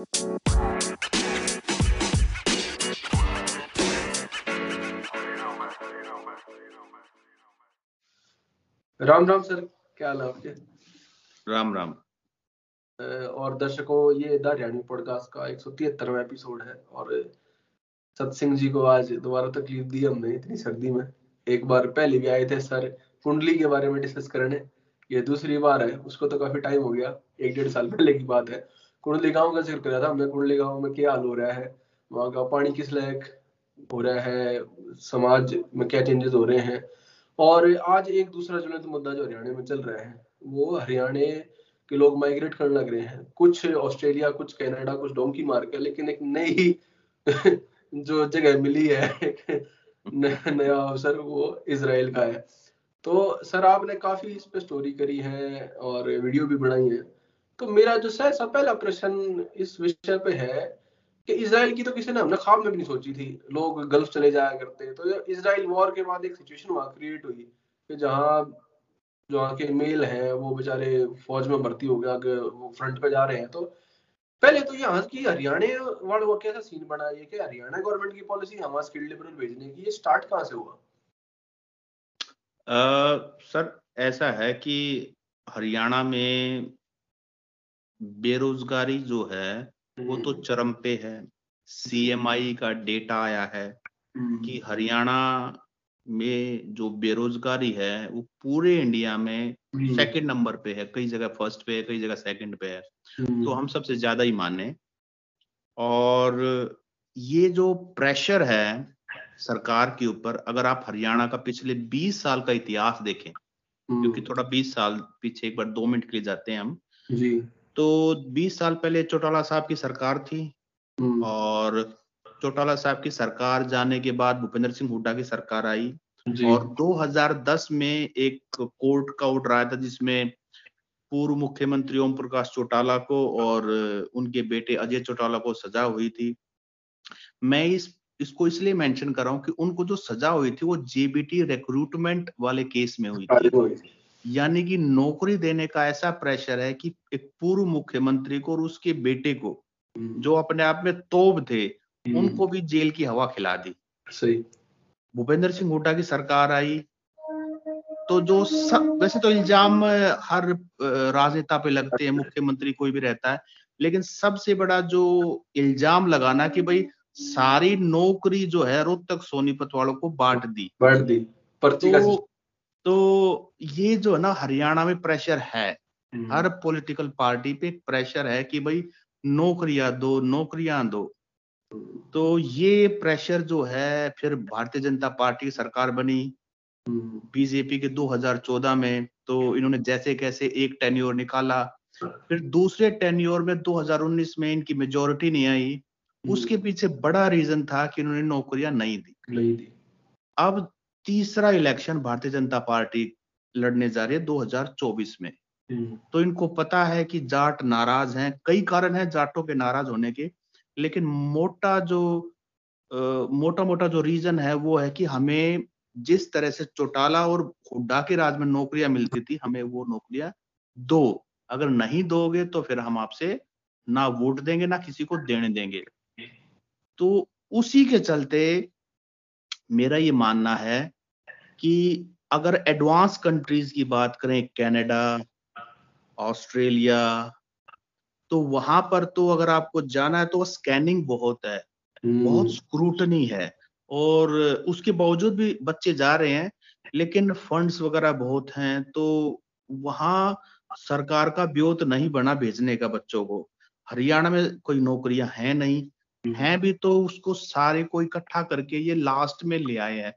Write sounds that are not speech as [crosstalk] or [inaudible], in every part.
Ram Ram sir क्या हाल है आपके? राम राम। और दर्शकों ये द पॉडकास्ट का एक सौ तिहत्तरवा एपिसोड है और सत्सिंह जी को आज दोबारा तकलीफ़ दी हमने इतनी सर्दी में। एक बार पहले भी आए थे सर कुंडली के बारे में डिस्कस करने। ये दूसरी बार है उसको तो काफ़ी टाइम हो गया एक डेढ़ साल पहले की बात है। कुंडली गाँव का ज़िक्र करा था, हमने कुंडली गाँव में क्या हाल हो रहा है, वहाँ का पानी किस लायक हो रहा है, समाज में क्या चेंजेस हो रहे हैं। और आज एक दूसरा ज्वलंत मुद्दा जो हरियाणा में चल रहा है, वो हरियाणा के लोग माइग्रेट करने लग रहे हैं। कुछ ऑस्ट्रेलिया कुछ कनाडा कुछ डोंकी मार के लेकिन एक नई [laughs] जो जगह मिली है नया अवसर, वो इसराइल का है। तो सर, आपने काफ़ी इस पे स्टोरी करी है और वीडियो भी बनाई है। तो मेरा जो सहसा पहला प्रश्न इस विषय पे है कि इसराइल की तो किसी ने हमने ख्वाब में भी नहीं सोची थी, लोग गल्फ चले जाया करते। तो इसराइल वॉर के बाद एक सिचुएशन वहाँ क्रिएट हुई कि जहाँ, जो वहाँ के मेल हैं, वो बेचारे फौज में भर्ती हो गया वो फ्रंट पे जा रहे हैं तो पहले तो यहाँ की हरियाणा वालों का कैसा सीन बना? है कि हरियाणा गवर्नमेंट की पॉलिसी हमारा स्किल्ड लिबरल भेजने की? ये स्टार्ट कहाँ से हुआ? सर, ऐसा है कि हरियाणा में बेरोजगारी जो है वो तो हम्म। चरम पे है। सीएमआई का डेटा आया है हम्म। कि हरियाणा में जो बेरोजगारी है वो पूरे इंडिया में सेकंड नंबर पे है। कई जगह फ़र्स्ट पे है कई जगह सेकंड पे है। हम्म। तो हम सबसे ज़्यादा ही माने। और ये जो प्रेशर है सरकार के ऊपर अगर आप हरियाणा का पिछले 20 साल का इतिहास देखें क्योंकि थोड़ा 20 साल पीछे एक बार दो मिनट के लिए जाते हैं हम। जी। तो 20 साल पहले चौटाला साहब की सरकार थी हम्म। और चौटाला साहब की सरकार जाने के बाद भूपेंद्र सिंह हुड्डा की सरकार आई और 2010 में एक कोर्ट का ऑर्डर आया था जिसमें पूर्व मुख्यमंत्री ओम प्रकाश चौटाला को और उनके बेटे अजय चौटाला को सजा हुई थी। मैं इस इसको इसलिए मेंशन कर रहा हूँ कि उनको जो सजा हुई थी वो जेबीटी रिक्रूटमेंट वाले केस में हुई थी। यानी कि नौकरी देने का ऐसा प्रेशर है कि एक पूर्व मुख्यमंत्री को और उसके बेटे को हम्म। जो अपने आप में तोब थे हम्म। उनको भी जेल की हवा खिला दी सही भूपेंद्र सिंह हुड्डा की सरकार आई तो जो सब वैसे तो इल्ज़ाम हर राजनेता पे लगते हैं मुख्यमंत्री कोई भी रहता है लेकिन सबसे बड़ा जो इल्ज़ाम लगाना कि भाई सारी नौकरी जो है रोहतक सोनीपत वालों को बांट दी बांट दी पर्ची तो, तो ये जो है ना हरियाणा में प्रेशर है। हम्म। हर पॉलिटिकल पार्टी पे प्रेशर है कि भाई नौकरियाँ दो नौकरियाँ दो। तो ये प्रेशर जो है फिर भारतीय जनता पार्टी की सरकार बनी। हम्म। बीजेपी के 2014 में तो इन्होंने जैसे कैसे एक टेन्योर निकाला। फिर दूसरे टेन्योर में 2019 में इनकी मेजोरिटी नहीं आई। हम्म। उसके पीछे बड़ा रीजन था कि इन्होंने नौकरियाँ नहीं दी। नहीं दी। अब तीसरा इलेक्शन भारतीय जनता पार्टी लड़ने जा रही है 2024 में। हम्म। तो इनको पता है कि जाट नाराज़ हैं कई कारण हैं जाटों के नाराज़ होने के लेकिन मोटा जो आ, मोटा मोटा जो रीजन है वो है कि हमें जिस तरह से चौटाला और हुड्डा के राज में नौकरियाँ मिलती थी हमें वो नौकरियाँ दो। अगर नहीं दोगे तो फिर हम आपसे ना वोट देंगे ना किसी को देने देंगे। तो उसी के चलते मेरा ये मानना है कि अगर एडवांस कंट्रीज़ की बात करें कनाडा ऑस्ट्रेलिया तो वहाँ पर तो अगर आपको जाना है तो स्कैनिंग बहुत है बहुत हम्म। स्क्रूटनी है और उसके बावजूद भी बच्चे जा रहे हैं लेकिन फंड्स वगैरह बहुत हैं तो वहाँ सरकार का ब्योत नहीं बना भेजने का बच्चों को। हरियाणा में कोई नौकरियाँ हैं नहीं हैं भी तो उसको सारे को इकट्ठा करके ये लास्ट में ले आए हैं।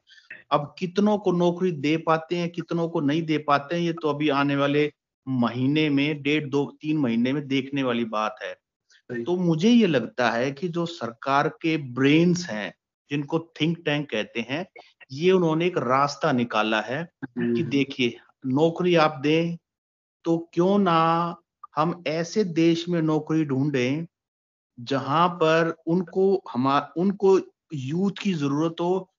अब कितनों को नौकरी दे पाते हैं कितनों को नहीं दे पाते हैं ये तो अभी आने वाले महीने में डेढ़ दो तीन महीने में देखने वाली बात है तो मुझे ये लगता है कि जो सरकार के ब्रेन्स हैं जिनको थिंक टैंक कहते हैं ये उन्होंने एक रास्ता निकाला है कि हम्म। देखिए नौकरी आप दें तो क्यों ना हम ऐसे देश में नौकरी ढूंढें जहाँ पर उनको हम उनको यूथ की ज़रूरत हो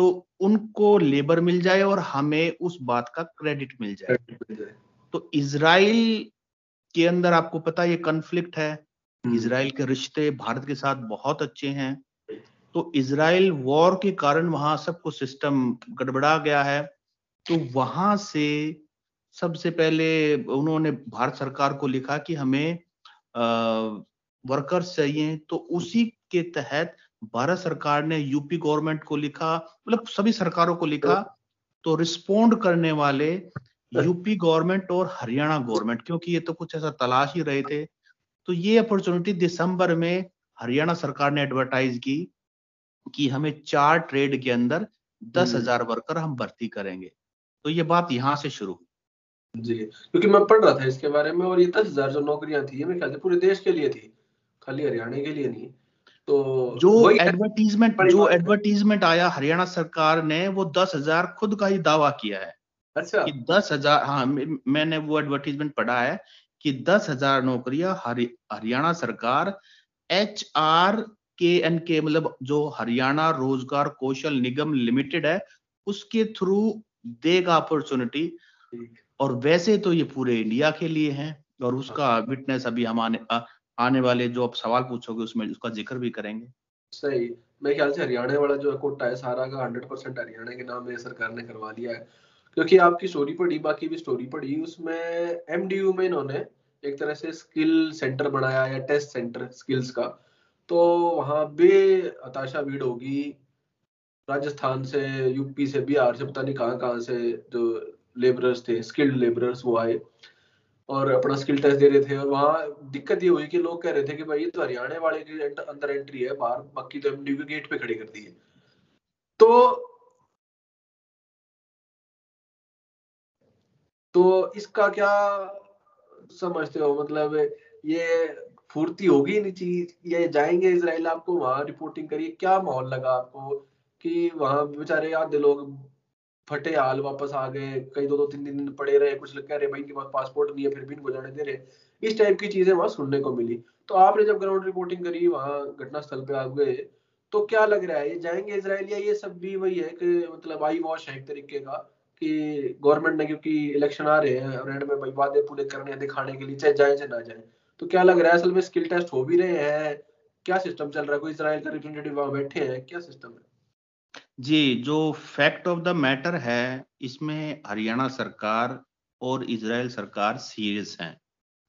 तो उनको लेबर मिल जाए और हमें उस बात का क्रेडिट मिल जाए। तो इसराइल के अंदर आपको पता ये कन्फ्लिक्ट है। हम्म। इसराइल के रिश्ते भारत के साथ बहुत अच्छे हैं। तो इसराइल वॉर के कारण वहाँ सब कुछ सिस्टम गड़बड़ा गया है। तो वहाँ से सबसे पहले उन्होंने भारत सरकार को लिखा कि हमें वर्कर्स चाहिए। तो उसी के तहत भारत सरकार ने यूपी गवर्नमेंट को लिखा मतलब सभी सरकारों को लिखा तो रिस्पोंड करने वाले यूपी गवर्नमेंट और हरियाणा गवर्नमेंट क्योंकि ये तो कुछ ऐसा तलाश ही रहे थे। तो ये अपॉर्चुनिटी दिसंबर में हरियाणा सरकार ने एडवर्टाइज की कि हमें चार ट्रेड के अंदर दस हम्म। हज़ार वर्कर हम भर्ती करेंगे। तो ये बात यहाँ से शुरू हुई। जी क्योंकि मैं पढ़ रहा था इसके बारे में और ये दस हज़ार जो नौकरियाँ थी मेरे ख्याल से पूरे देश के लिए थी खाली हरियाणा के लिए नहीं तो जो एडवर्टीजमेंट जो एडवर्टीजमेंट आया हरियाणा सरकार ने वो दस हज़ार खुद का ही दावा किया है। अच्छा। कि दस हज़ार हाँ मैंने वो एडवर्टीजमेंट पढ़ा है कि दस हज़ार नौकरियाँ हरियाणा सरकार एच आर के एन के मतलब जो हरियाणा रोज़गार कौशल निगम लिमिटेड है उसके थ्रू देगा अपॉर्चुनिटी और वैसे तो ये पूरे इंडिया के लिए है और उसका विटनेस अभी हम आने वाले जो आप सवाल पूछोगे उसमें उसका ज़िक्र भी करेंगे। सही। मेरे ख्याल से हरियाणा वाला जो कोटा है सारा का हंड्रेड परसेंट हरियाणा के नाम में सरकार ने करवा दिया है। क्योंकि आपकी स्टोरी पढ़ी बाकी भी स्टोरी पढ़ी उसमें एमडीयू में इन्होंने एक तरह से स्किल सेंटर बनाया या टेस्ट सेंटर स्किल्स का। तो वहाँ बे हताशा भीड़ होगी। राजस्थान से यूपी से बिहार से पता नहीं कहाँ कहाँ से जो लेबरर्स थे स्किल्ड लेबरर्स वो आए। और अपना स्किल टेस्ट दे रहे थे और वहाँ दिक्कत ये हुई कि लोग कह रहे थे कि भाई, ये तो हरियाणा वाले की अंदर एंट्री है, बाहर बाकी तो एमडी के गेट पे खड़ी कर दी है। तो तो इसका क्या समझते हो? मतलब ये फुर्ती होगी नहीं चीज़? ये जाएँगे इसराइल आपको वहाँ रिपोर्टिंग करिए। क्या माहौल लगा आपको कि वहाँ बेचारे आधे लोग फटे, हाल वापस आ गए, कई दो दो तीन दिन पड़े रहे, कुछ लग रहे भाई इनके पास पासपोर्ट नहीं है, फिर भी इनको जाने दे रहे इस टाइप की चीज़ें वहाँ सुनने को मिली। तो आपने जब ग्राउंड रिपोर्टिंग करी, वहाँ घटना स्थल पे आप गए तो क्या लग रहा है, ये जाएँगे इसराइल या ये सब भी वही है कि मतलब आई वॉश है एक तरीके का, कि गवर्नमेंट ने, क्योंकि इलेक्शन आ रहे हैं और एंड में भाई वादे पूरे करने, दिखाने के लिए, चाहे जाए, चाहे ना जाए। तो क्या लग रहा है, असल में स्किल टेस्ट हो भी रहे हैं? क्या सिस्टम चल रहा है? कोई इसराइल का रिप्रेजेंटेटिव वहाँ बैठे हैं? क्या सिस्टम है? जी, जो फैक्ट ऑफ़ द मैटर है, इसमें हरियाणा सरकार और इज़राइल सरकार सीरियस हैं।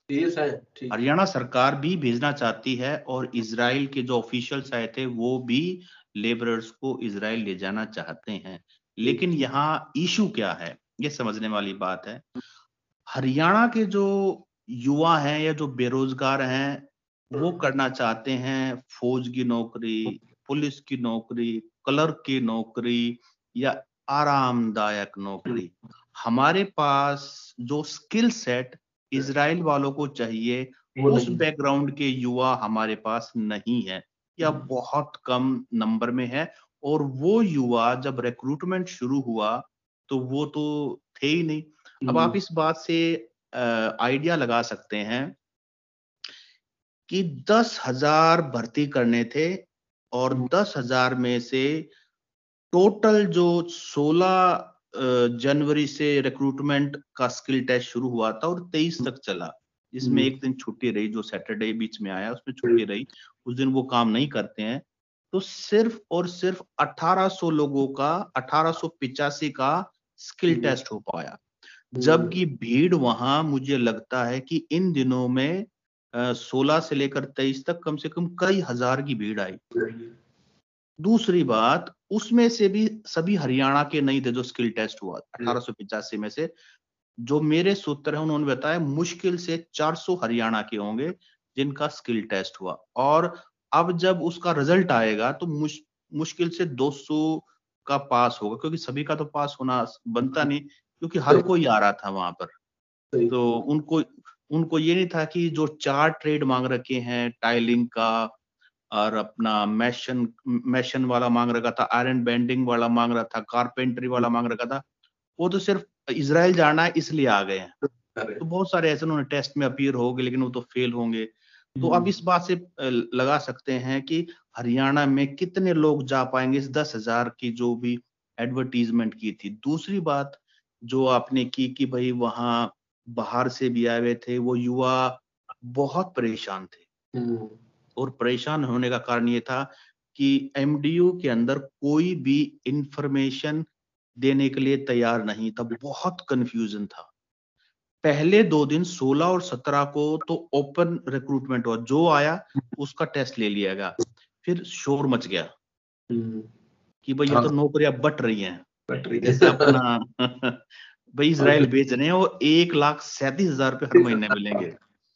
सीरियस है, हरियाणा सरकार भी भेजना चाहती है और इज़राइल के जो ऑफिशियल्स आए थे, वो भी लेबरर्स को इज़राइल ले जाना चाहते हैं। लेकिन यहाँ इशू क्या है, ये समझने वाली बात है। हरियाणा के जो युवा हैं या जो बेरोजगार हैं, वो करना चाहते हैं फौज की नौकरी, पुलिस की नौकरी, क्लर्क की नौकरी या आरामदायक नौकरी। हमारे पास जो स्किल सेट इसराइल वालों को चाहिए उस बैकग्राउंड के युवा हमारे पास नहीं है। या हम्म। बहुत कम नंबर में है। और वो युवा जब रिक्रूटमेंट शुरू हुआ तो वो तो थे ही नहीं। अब आप हम्म। इस बात से आइडिया लगा सकते हैं कि दस हज़ार भर्ती करने थे और दस हज़ार में से टोटल जो सोलह जनवरी से रिक्रूटमेंट का स्किल टेस्ट शुरू हुआ था और तेईस तक चला। जिसमें एक दिन छुट्टी रही जो सैटरडे बीच में आया उसमें छुट्टी रही। उस दिन वो काम नहीं करते हैं। तो सिर्फ़ और सिर्फ़ 1800 लोगों का अठारह का स्किल टेस्ट हो पाया। जबकि भीड़ वहाँ मुझे लगता है कि इन दिनों में सोलह से लेकर तेईस तक कम से कम कई हज़ार की भीड़ आई। दूसरी बात उसमें से भी सभी हरियाणा के नहीं थे जो स्किल टेस्ट हुआ अठारह में से। जो मेरे सूत्र है उन्होंने बताया मुश्किल से 400 हरियाणा के होंगे जिनका स्किल टेस्ट हुआ। और अब जब उसका रिज़ल्ट आएगा तो मुश, मुश्किल से 200 का पास होगा क्योंकि सभी का तो पास होना बनता नहीं क्योंकि हर कोई आ रहा था वहाँ पर। तो उनको उनको ये नहीं था कि जो चार ट्रेड मांग रखे हैं टाइलिंग का और अपना मैशन मैशन वाला मांग रखा था आयरन बेंडिंग वाला मांग रहा था कारपेंटरी वाला मांग रखा था वो तो सिर्फ़ इसराइल जाना है इसलिए आ गए हैं। तो बहुत सारे ऐसे उन्होंने टेस्ट में अपीयर हो गए लेकिन वो तो फेल होंगे। तो अब इस बात से लगा सकते हैं कि हरियाणा में कितने लोग जा पाएँगे इस दस हज़ार की जो भी एडवर्टीजमेंट की थी। दूसरी बात जो आपने की कि भाई वहाँ बाहर से भी आए हुए थे वो युवा बहुत परेशान थे हम्म। और परेशान होने का कारण ये था कि एमडीयू के अंदर कोई भी इंफॉर्मेशन देने के लिए तैयार नहीं था बहुत कंफ्यूजन था पहले दो दिन 16 और 17 को तो ओपन रिक्रूटमेंट हुआ जो आया उसका टेस्ट ले लिया गया फिर शोर मच गया हम्म। कि भाई ये तो हाँ। नौकरियाँ बट रही हैं बट रही जैसे अपना [laughs] भाई इसराइल बेच रहे हैं और एक लाख सैतीस हज़ार रुपए हर [laughs] महीने मिलेंगे।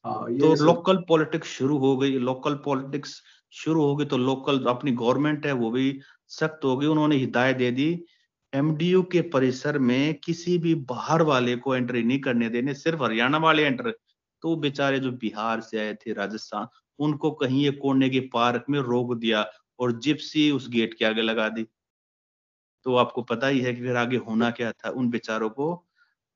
हाँ, तो लोकल पॉलिटिक्स शुरू हो गई। लोकल पॉलिटिक्स शुरू हो गई तो लोकल अपनी गवर्नमेंट है वो भी सख्त हो गई। उन्होंने हिदायत दे दी एमडीयू के परिसर में किसी भी बाहर वाले को एंट्री नहीं करने देने सिर्फ़ हरियाणा वाले एंटर तो बेचारे जो बिहार से आए थे राजस्थान उनको कहीं एक कोने के पार्क में रोक दिया और जिप्सी उस गेट के आगे लगा दी। तो आपको पता ही है कि फिर आगे होना क्या था उन बेचारों को।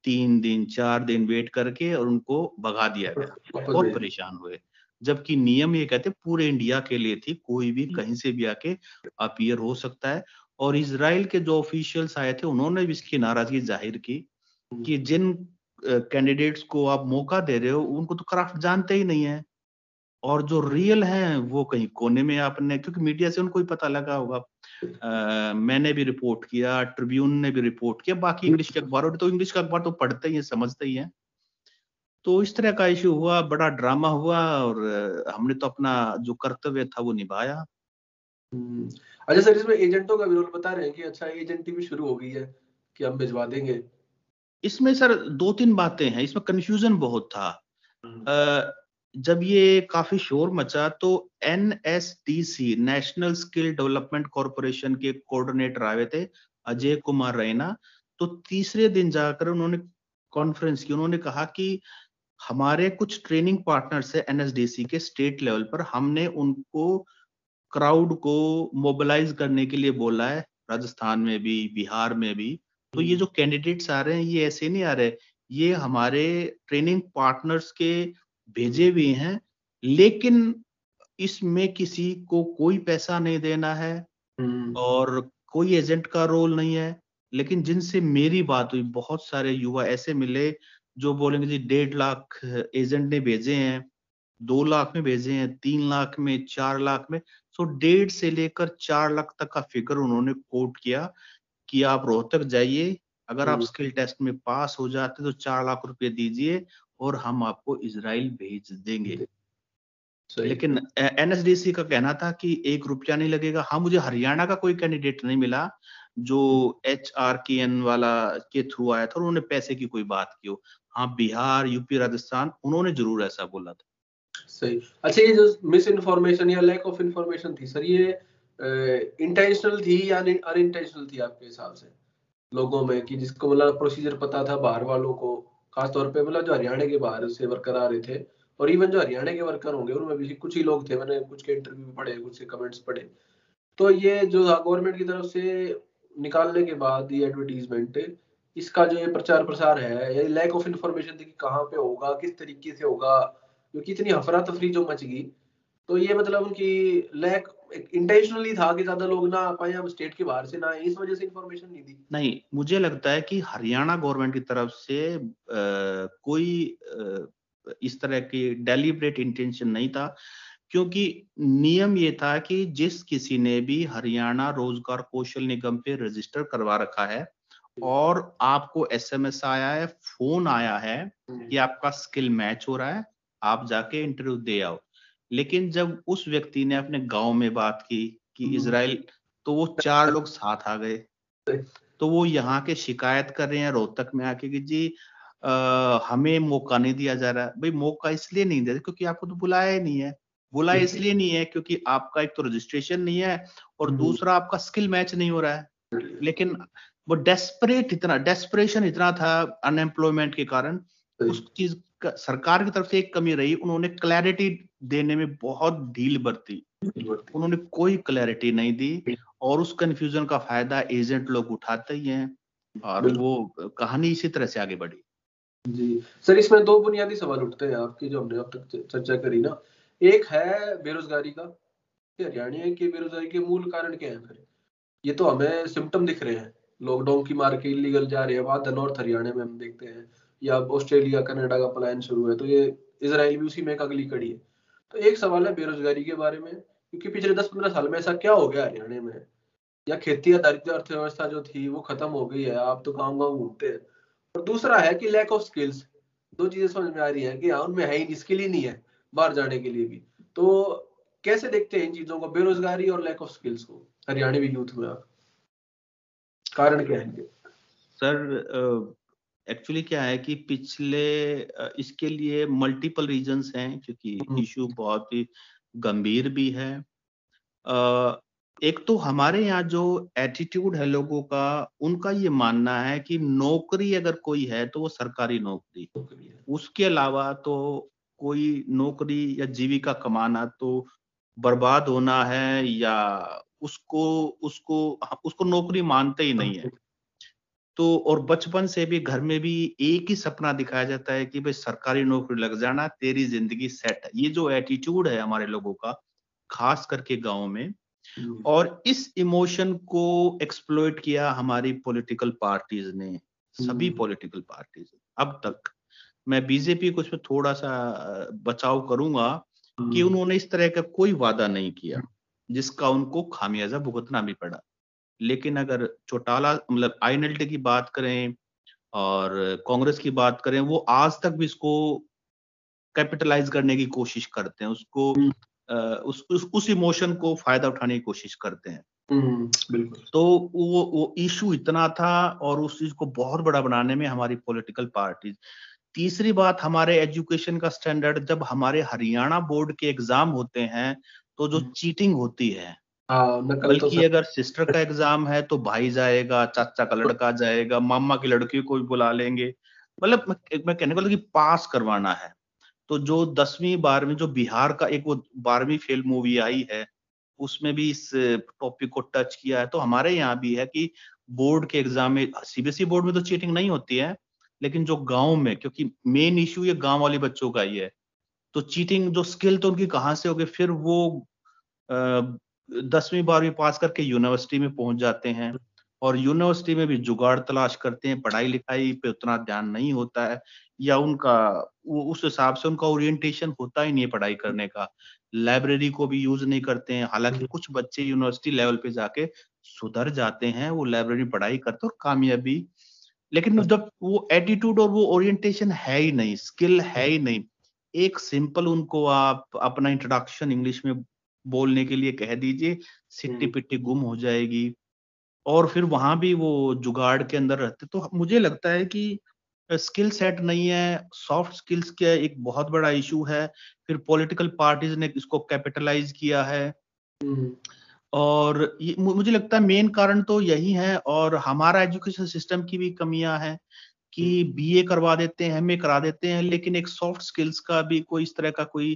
तीन दिन चार दिन वेट करके और उनको भगा दिया गया। बहुत परेशान हुए। जबकि नियम ये कहते पूरे इंडिया के लिए थी कोई भी कहीं से भी आके अपियर हो सकता है। और इसराइल के जो ऑफिशियल्स आए थे उन्होंने भी इसकी नाराज़गी ज़ाहिर की कि जिन कैंडिडेट्स को आप मौका दे रहे हो उनको तो क्राफ्ट जानते ही नहीं है। और जो रियल हैं वो कहीं कोने में आपने क्योंकि मीडिया से उनको ही पता लगा होगा। आ, मैंने भी रिपोर्ट किया ट्रिब्यून ने भी रिपोर्ट किया बाकी इंग्लिश के अखबारों तो इंग्लिश का अखबार तो पढ़ते ही है समझते ही हैं। तो इस तरह का इशू हुआ बड़ा ड्रामा हुआ और हमने तो अपना जो कर्तव्य था वो निभाया। हम्म, अच्छा सर इसमें एजेंटों का भी रोल बता रहे हैं कि अच्छा एजेंटी भी शुरू हो गई है कि हम भिजवा देंगे। इसमें सर दो तीन बातें हैं इसमें कंफ्यूजन बहुत था। हम्म। जब ये काफ़ी शोर मचा तो N S D C national skill development corporation के कोऑर्डिनेटर आए थे अजय कुमार रैना। तो तीसरे दिन जाकर उन्होंने कॉन्फ्रेंस की उन्होंने कहा कि हमारे कुछ ट्रेनिंग पार्टनर्स है एनएसडीसी के स्टेट लेवल पर हमने उनको क्राउड को मोबिलाइज करने के लिए बोला है राजस्थान में भी बिहार में भी। तो ये जो कैंडिडेट्स आ रहे हैं ये ऐसे नहीं आ रहे ये हमारे ट्रेनिंग पार्टनर्स के भेजे हुए हैं लेकिन इसमें किसी को कोई पैसा नहीं देना है हम्म। और कोई एजेंट का रोल नहीं है लेकिन जिनसे मेरी बात हुई बहुत सारे युवा ऐसे मिले जो बोलेंगे जी डेढ़ लाख एजेंट ने भेजे हैं दो लाख में भेजे हैं तीन लाख में चार लाख में सो डेढ़ से लेकर चार लाख तक का फिगर उन्होंने कोट किया कि आप रोहतक जाइए अगर आप स्किल हम्म। टेस्ट में पास हो जाते तो चार लाख रुपए दीजिए और हम आपको इसराइल भेज देंगे। लेकिन एनएसडीसी का कहना था कि एक रुपया नहीं लगेगा। हाँ मुझे हरियाणा का कोई कैंडिडेट नहीं मिला जो एच आर के एन वाला के थ्रू आया था उन्होंने पैसे की कोई बात की हो। हाँ बिहार यूपी राजस्थान उन्होंने ज़रूर ऐसा बोला था। सही। अच्छा ये जो मिस इन्फॉर्मेशन या लैक ऑफ़ इन्फॉर्मेशन थी सर ये इंटेंशनल थी या अनइंटेंशनल थी आपके हिसाब से? लोगों में कि जिसको मतलब प्रोसीजर पता था बाहर वालों को? खासतौर पे मतलब जो हरियाणा के बाहर से वर्कर आ रहे थे, और इवन जो हरियाणा के वर्कर होंगे, उनमें भी कुछ ही लोग थे, मैंने कुछ के इंटरव्यू पढ़े, कुछ के कमेंट्स पढ़े। तो ये जो गवर्नमेंट की तरफ़ से निकालने के बाद ये एडवर्टीजमेंट इसका जो ये प्रचार प्रसार है, ये लैक ऑफ़ इन्फॉर्मेशन कि कहाँ पे होगा, किस तरीके से होगा, क्योंकि इतनी हफरा तफरी जो मच गई तो ये मतलब उनकी लैक इंटेंशनली था कि ज़्यादा लोग ना पाए हम स्टेट के बाहर से ना इस वजह से इंफॉर्मेशन नहीं दी। नहीं मुझे लगता है कि हरियाणा गवर्नमेंट की तरफ़ से आ, कोई आ, इस तरह की डेलिब्रेट इंटेंशन नहीं था क्योंकि नियम ये था कि जिस किसी ने भी हरियाणा रोज़गार कौशल निगम पे रजिस्टर करवा रखा है और आपको एसएमएस आया है फ़ोन आया है कि आपका स्किल मैच हो रहा है आप जाके इंटरव्यू दे आओ। लेकिन जब उस व्यक्ति ने अपने गाँव में बात की कि हम्म। इसराइल तो वो चार लोग साथ आ गए। तो वो यहाँ के शिकायत कर रहे हैं रोहतक में आके कि जी आ, हमें मौका नहीं दिया जा रहा। भाई मौका इसलिए नहीं दिया क्योंकि आपको तो बुलाया ही नहीं है। बुलाया इसलिए नहीं है क्योंकि आपका एक तो रजिस्ट्रेशन नहीं है और हम्म। दूसरा आपका स्किल मैच नहीं हो रहा है। लेकिन वो डेस्परेट इतना डेस्परेशन इतना था अनएम्प्लॉयमेंट के कारण। उस चीज़ सरकार की तरफ़ से एक कमी रही उन्होंने क्लैरिटी देने में बहुत ढील बरती। उन्होंने कोई क्लैरिटी नहीं दी और उस कंफ्यूजन का फ़ायदा एजेंट लोग उठाते ही हैं और वो कहानी इसी तरह से आगे बढ़ी। जी। सर इसमें दो बुनियादी सवाल उठते हैं आपकी जो हमने अब तक चर्चा करी ना। एक है बेरोजगारी का। हरियाणा के बेरोजगारी के मूल कारण क्या है फिर? ये तो हमें सिम्टम दिख रहे हैं। लॉकडाउन की मार के इलीगल जा रहे हैं। बात नॉर्थ हरियाणा में हम देखते हैं। या ऑस्ट्रेलिया, कनाडा का प्लान शुरू है तो ये इसराइल भी उसी में एक अगली कड़ी है। तो एक सवाल है बेरोजगारी के बारे में, क्योंकि पिछले दस पंद्रह साल में ऐसा क्या हो गया हरियाणा में? या खेती आधारित अर्थव्यवस्था जो थी, वो खत्म हो गई है, आप तो गाँव गाँव घूमते हैं। और दूसरा है कि लैक ऑफ़ स्किल्स दो चीज़ें समझ में आ रही है कि हाँ उनमें है ही स्किल ही नहीं है, बाहर जाने के लिए भी। तो कैसे देखते हैं इन चीज़ों को, बेरोजगारी और लैक ऑफ़ स्किल्स को? हरियाणवी यूथ में आप। कारण क्या है सर एक्चुअली क्या है कि पिछले इसके लिए मल्टीपल रीजंस हैं क्योंकि इशू हम्म। बहुत ही गंभीर भी है। एक तो हमारे यहाँ जो एटीट्यूड है लोगों का उनका ये मानना है कि नौकरी अगर कोई है तो वो सरकारी नौकरी। उसके अलावा तो कोई नौकरी या जीविका कमाना तो बर्बाद होना है या उसको उसको उसको नौकरी मानते ही नहीं है तो और बचपन से भी घर में भी एक ही सपना दिखाया जाता है कि भाई सरकारी नौकरी लग जाना तेरी ज़िंदगी सेट है ये जो एटीट्यूड है हमारे लोगों का खास करके गाँव में हम्म। और इस इमोशन को एक्सप्लोइट किया हमारी पॉलिटिकल पार्टीज़ ने सभी पॉलिटिकल हम्म। पार्टीज़ अब तक मैं बीजेपी को इसमें थोड़ा सा बचाव करूँगा कि हम्म। उन्होंने इस तरह का कोई वादा नहीं किया जिसका उनको खामियाजा भुगतना भी पड़ा लेकिन अगर चौटाला मतलब आई की बात करें और कांग्रेस की बात करें वो आज तक भी इसको कैपिटलाइज करने की कोशिश करते हैं। उसको उस उस, उस इमोशन को फ़ायदा उठाने की कोशिश करते हैं। हम्म, बिल्कुल। तो वो वो इशू इतना था और उस चीज़ को बहुत बड़ा बनाने में हमारी पॉलिटिकल पार्टीज़ तीसरी बात हमारे एजुकेशन का स्टैंडर्ड जब हमारे हरियाणा बोर्ड के एग्ज़ाम होते हैं तो जो चीटिंग हम्म। होती है बल्कि तो अगर सिस्टर का एग्ज़ाम है तो भाई जाएगा चाचा का लड़का जाएगा मामा की लड़की को भी बुला लेंगे। मतलब मैं कहने को कि पास करवाना है। तो जो दसवीं बारहवीं जो बिहार का एक वो बारहवीं फेल मूवी आई है उसमें भी इस टॉपिक को टच किया है। तो हमारे यहाँ भी है कि बोर्ड के एग्ज़ाम में सीबीएसई बोर्ड में तो चीटिंग नहीं होती है लेकिन जो गाँव में क्योंकि मेन इश्यू ये गाँव वाले बच्चों का ही है। तो चीटिंग जो स्किल तो उनकी कहाँ से होगी? फिर वो दसवीं बारहवीं पास करके यूनिवर्सिटी में पहुँच जाते हैं और यूनिवर्सिटी में भी जुगाड़ तलाश करते हैं, पढ़ाई लिखाई पे उतना ध्यान नहीं होता है या उनका, वो उस हिसाब से उनका ओरिएंटेशन होता ही नहीं है पढ़ाई करने का। लाइब्रेरी को भी यूज़ नहीं करते हैं, हालाँकि कुछ बच्चे यूनिवर्सिटी लेवल पे जाके सुधर जाते हैं, वो लाइब्रेरी पढ़ाई करते और कामयाबी। लेकिन जब वो एटीट्यूड और वो ओरिएंटेशन है ही नहीं स्किल है ही नहीं। एक सिंपल उनको आप, अपना इंट्रोडक्शन इंग्लिश में बोलने के लिए कह दीजिए सिट्टी हम्म। पिट्टी गुम हो जाएगी। और फिर वहाँ भी वो जुगाड़ के अंदर रहते तो मुझे लगता है कि स्किल सेट नहीं है सॉफ्ट स्किल्स का एक बहुत बड़ा इशू है। फिर पॉलिटिकल पार्टीज़ ने इसको कैपिटलाइज किया है। हम्म। और मुझे लगता है मेन कारण तो यही है और हमारा एजुकेशन सिस्टम की भी कमियाँ हैं। कि बीए हम्म। करवा देते हैं एमए करा देते हैं लेकिन एक सॉफ्ट स्किल्स का भी कोई इस तरह का कोई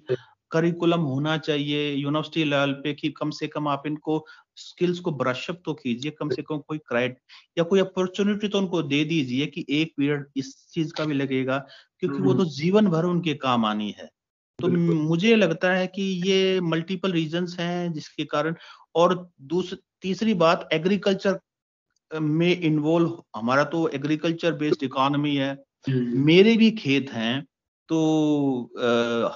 करिकुलम होना चाहिए यूनिवर्सिटी लेवल पे कि कम से कम आप इनको स्किल्स को ब्रशअप तो कीजिए कम से कम कोई क्राइट या कोई अपॉर्चुनिटी तो उनको दे दीजिए कि एक पीरियड इस चीज़ का भी लगेगा क्योंकि वो तो जीवन भर उनके काम आनी है तो मुझे लगता है कि ये मल्टीपल रीजंस हैं जिसके कारण और दूसरी तीसरी बात एग्रीकल्चर में इन्वॉल्व हमारा तो एग्रीकल्चर बेस्ड इकोनॉमी है मेरे भी खेत हैं तो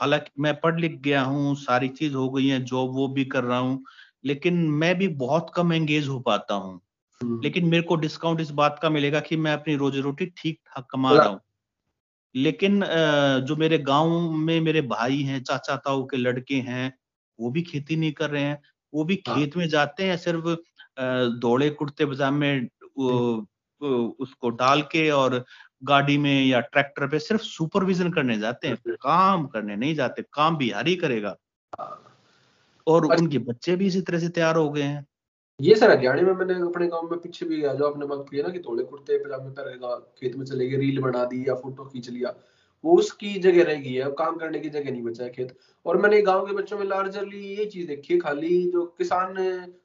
हालाँकि मैं पढ़ लिख गया हूँ सारी चीज़ हो गई है जॉब वो भी कर रहा हूँ लेकिन मैं भी बहुत कम एंगेज हो पाता हूँ हम्म। लेकिन मेरे को डिस्काउंट इस बात का मिलेगा कि मैं अपनी रोजी रोटी ठीक ठाक कमा रहा हूँ लेकिन जो मेरे गाँव में मेरे भाई हैं चाचा ताऊ के लड़के हैं वो भी खेती नहीं कर रहे हैं वो भी हाँ। खेत में जाते हैं सिर्फ़ दौड़े कुर्ते पजामे उसको डाल के और गाड़ी में या ट्रैक्टर पे सिर्फ़ सुपरविजन करने जाते हैं काम करने नहीं जाते काम बिहारी करेगा। और उनके बच्चे भी इसी तरह से तैयार हो गए हैं। ये सर हरियाणा में मैंने अपने गाँव में पीछे भी गया जो आपने बात की ना कि थोड़े कुर्ते पजामे पहनेगा खेत में चले गए रील बना दी या फ़ोटो खींच लिया। वो उसकी जगह रह गई है काम करने की जगह नहीं बचा है खेत। और मैंने गाँव के बच्चों में लार्जरली ये चीज़ देखी है खाली जो किसान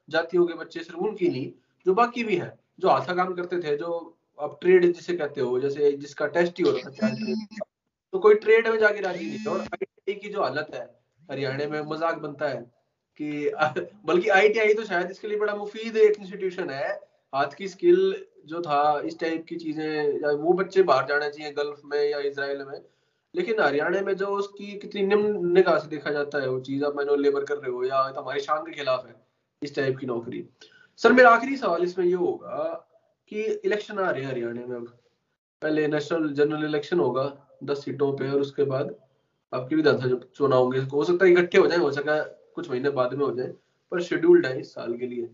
जातियों के बच्चे सिर्फ़ उनकी नहीं जो बाकी भी है जो हाथा काम करते थे जो अब ट्रेड जिसे कहते हो जैसे जिसका टेस्ट ही होता था तो कोई ट्रेड में जाके राज़ी नहीं और आई की जो हालत है हरियाणा में मज़ाक बनता है कि [laughs] बल्कि आईटीआई तो शायद इसके लिए बड़ा मुफीद एक इंस्टीट्यूशन है हाथ की स्किल जो था, इस टाइप की चीज़ें, या वो बच्चे बाहर जाना चाहिए गल्फ में या इसराइल में। लेकिन हरियाणा में जो उसकी कितनी निम्न निगाह से देखा जाता है, वो चीज़ आप मैनुअल लेबर कर रहे हो या तो हमारी शान के खिलाफ है, इस टाइप की नौकरी। सर, मेरा आखिरी सवाल इसमें ये होगा कि इलेक्शन आ रहे हैं हरियाणा में अब। पहले नेशनल जनरल इलेक्शन होगा, दस सीटों पे और उसके बाद आपके विधानसभा चुनाव होंगे, हो सकता है इकट्ठे हो जाए, हो सकता है कुछ महीने बाद में हो जाए, पर शेड्यूल्ड है इस साल के लिए।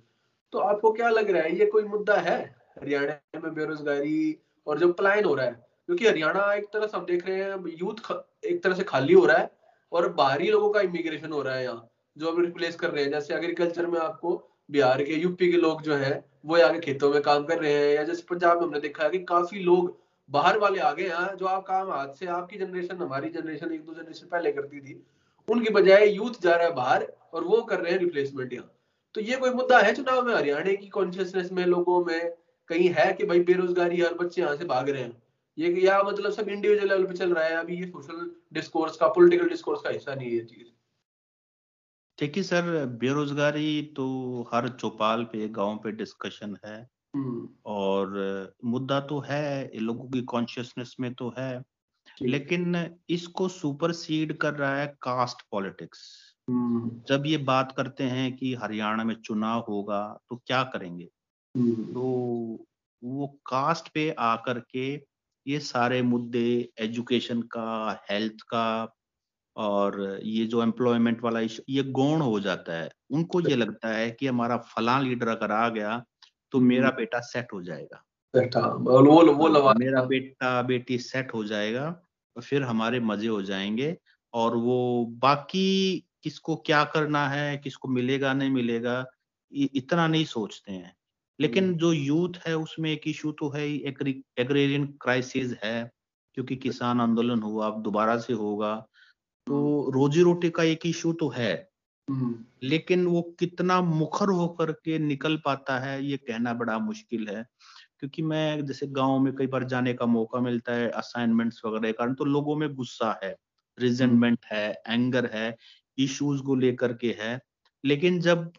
तो आपको क्या लग रहा है, ये कोई मुद्दा है हरियाणा में बेरोजगारी और जो पलायन हो रहा है? क्योंकि हरियाणा एक तरह से हम देख रहे हैं, यूथ एक तरह से खाली हो रहा है और बाहरी लोगों का इमिग्रेशन हो रहा है यहाँ, जो अब रिप्लेस कर रहे हैं। जैसे एग्रीकल्चर में आपको बिहार के यूपी के लोग जो है, वो आगे खेतों में काम कर रहे हैं, या जैसे पंजाब में हमने देखा है कि काफ़ी लोग बाहर वाले आ गए हैं, जो आप काम हाथ से आपकी जनरेशन हमारी जनरेशन एक दो जनरेशन पहले करती थी। उनकी बजाय यूथ जा रहा है बाहर और वो कर रहे हैं रिप्लेसमेंट यहाँ। तो ये कोई मुद्दा है चुनाव में? हरियाणा की कॉन्शियसनेस में लोगों में कहीं है कि भाई बेरोजगारी हर बच्चे यहाँ से भाग रहे हैं? ये या मतलब सब इंडिविजुअल लेवल पे चल रहा है अभी ये सोशल डिस्कोर्स का पॉलिटिकल डिस्कोर्स का हिस्सा नहीं है चीज़। देखिए सर बेरोजगारी तो हर चौपाल पे गाँव पे डिस्कशन है। हम्म। और मुद्दा तो है लोगों की कॉन्शियसनेस में तो है। लेकिन इसको सुपरसीड कर रहा है कास्ट पॉलिटिक्स। जब ये बात करते हैं कि हरियाणा में चुनाव होगा तो क्या करेंगे? हम्म। तो वो कास्ट पे आकर के ये सारे मुद्दे एजुकेशन का हेल्थ का और ये जो एम्प्लॉयमेंट वाला इशू ये गौण हो जाता है। उनको ये लगता है कि हमारा फलां लीडर अगर आ गया तो मेरा हम्म। बेटा सेट हो जाएगा। वो, वो हाँ, मेरा बेटा बेटी सेट हो जाएगा फिर हमारे मज़े हो जाएँगे और वो बाकी किसको क्या करना है किसको मिलेगा नहीं मिलेगा इतना नहीं सोचते हैं लेकिन हम्म। जो यूथ है उसमें एक इशू तो है ही एग्रेरियन क्राइसिस है क्योंकि किसान आंदोलन हुआ अब दोबारा से होगा तो हम्म। रोजी रोटी का एक इशू तो है हम्म। लेकिन वो कितना मुखर होकर के निकल पाता है ये कहना बड़ा मुश्किल है क्योंकि मैं जैसे गाँव में कई बार जाने का मौका मिलता है असाइनमेंट्स वगैरह कारण तो लोगों में गुस्सा है रिजेंटमेंट है एंगर है इश्यूज़ को लेकर के है लेकिन जब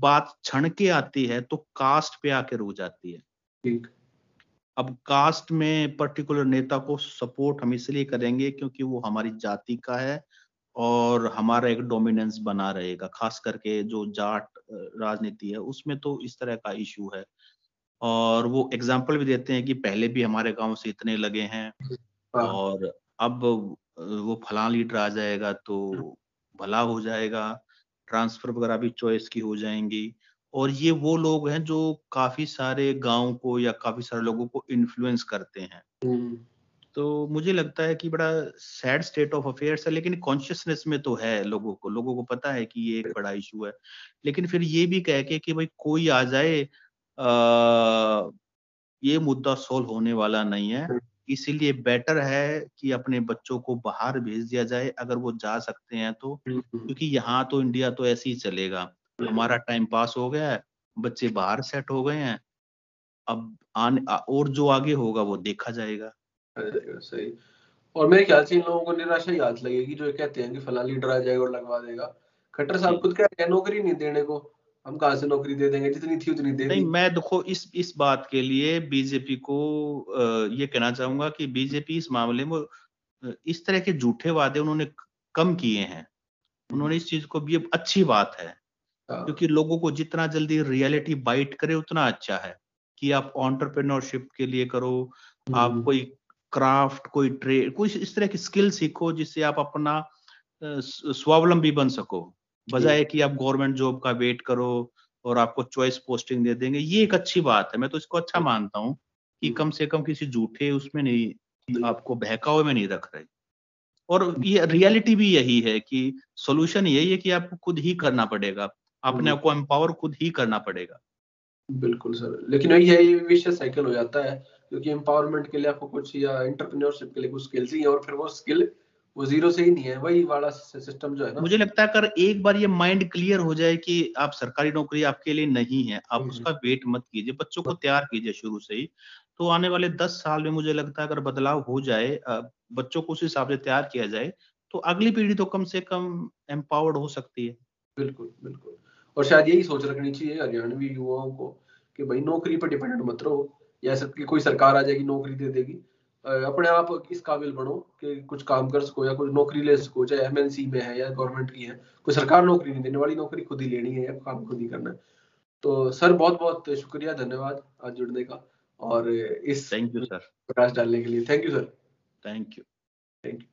बात क्षण के आती है तो कास्ट पे आके रुक जाती है। ठीक। अब कास्ट में पर्टिकुलर नेता को सपोर्ट हम इसलिए करेंगे क्योंकि वो हमारी जाति का है और हमारा एक डोमिनेंस बना रहेगा खास करके जो जाट राजनीति है उसमें तो इस तरह का इशू है। और वो एग्ज़ाम्पल भी देते हैं कि पहले भी हमारे गाँव से इतने लगे हैं हाँ। और अब वो फला लीडर आ जाएगा तो भला हो जाएगा ट्रांसफ़र वगैरह भी चॉइस की हो जाएँगी। और ये वो लोग हैं जो काफ़ी सारे गाँव को या काफ़ी सारे लोगों को इन्फ्लुएंस करते हैं। हम्म। तो मुझे लगता है कि बड़ा सैड स्टेट ऑफ़ अफेयर्स है लेकिन कॉन्शियसनेस में तो है लोगों को। लोगों को पता है कि ये एक बड़ा इशू है। लेकिन फिर ये भी कह के कि भाई कोई आ जाए आ, ये मुद्दा सोल्व होने वाला नहीं है। इसीलिए बेटर है कि अपने बच्चों को बाहर भेज दिया जाए अगर वो जा सकते हैं तो। क्योंकि यहाँ तो इंडिया तो ऐसे ही चलेगा। हमारा टाइम पास हो गया है बच्चे बाहर सेट हो गए हैं। अब आने और जो आगे होगा वो देखा जाएगा। सही। और मेरे ख्याल से इन लोगों को निराशा ही हाथ लगेगी जो कहते हैं कि फला लीडर आ जाएगा और लगवा देगा। खट्टर साहब खुद कह रहे हैं नौकरी नहीं देने को। हम कहा से नौकरी दे देंगे? जितनी थी उतनी दे नहीं मैं देखो इस इस बात के लिए बीजेपी को ये कहना चाहूँगा कि बीजेपी इस मामले में इस तरह के झूठे वादे उन्होंने कम किए हैं। उन्होंने इस चीज़ को भी अच्छी बात है। हाँ। क्योंकि लोगों को जितना जल्दी रियलिटी बाइट करे उतना अच्छा है कि आप ऑन्टरप्रेन्योरशिप के लिए करो आप हम्म। कोई क्राफ्ट कोई ट्रेड कोई इस तरह की स्किल सीखो जिससे आप अपना स्वावलंबी बन सको। बजाय कि आप गवर्नमेंट जॉब का वेट करो और आपको चॉइस पोस्टिंग दे देंगे ये एक अच्छी बात है। मैं तो इसको अच्छा मानता हूँ कि कम से कम किसी झूठे उसमें नहीं आपको बहकावे में नहीं रख रहे। और ये रियलिटी भी यही है कि सोल्यूशन यही है कि आपको खुद ही करना पड़ेगा। अपने आप को एम्पावर खुद ही करना पड़ेगा। बिल्कुल सर लेकिन यही विशेष साइकिल हो जाता है क्योंकि एम्पावरमेंट के लिए आपको कुछ या एंटरप्रेन्योरशिप के लिए कुछ स्किल्स ही और फिर वो स्किल वो ज़ीरो से ही नहीं है वही वाला सिस्टम जो है ना। मुझे लगता है अगर एक बार ये माइंड क्लियर हो जाए कि आप सरकारी नौकरी आपके लिए नहीं है आप हम्म। उसका वेट मत कीजिए बच्चों को तैयार कीजिए शुरू से ही। तो आने वाले दस साल में मुझे लगता है अगर बदलाव हो जाए बच्चों को उस हिसाब से तैयार किया जाए तो अगली पीढ़ी तो कम से कम एम्पावर्ड हो सकती है। बिल्कुल बिल्कुल। और शायद यही सोच रखनी चाहिए हरियाणवी युवाओं को कि भाई नौकरी पर डिपेंडेंट मत रहो या कोई सरकार आ जाएगी नौकरी दे देगी। अपने आप इस काबिल बनो कि कुछ काम कर सको या कुछ नौकरी ले सको चाहे एमएनसी में है या गवर्नमेंट की है। कोई सरकार नौकरी नहीं देने वाली नौकरी खुद ही लेनी है या काम खुद ही करना है। तो सर बहुत बहुत शुक्रिया धन्यवाद आज जुड़ने का और इस थैंक यू सर प्रकाश डालने के लिए। Thank you sir thank you thank you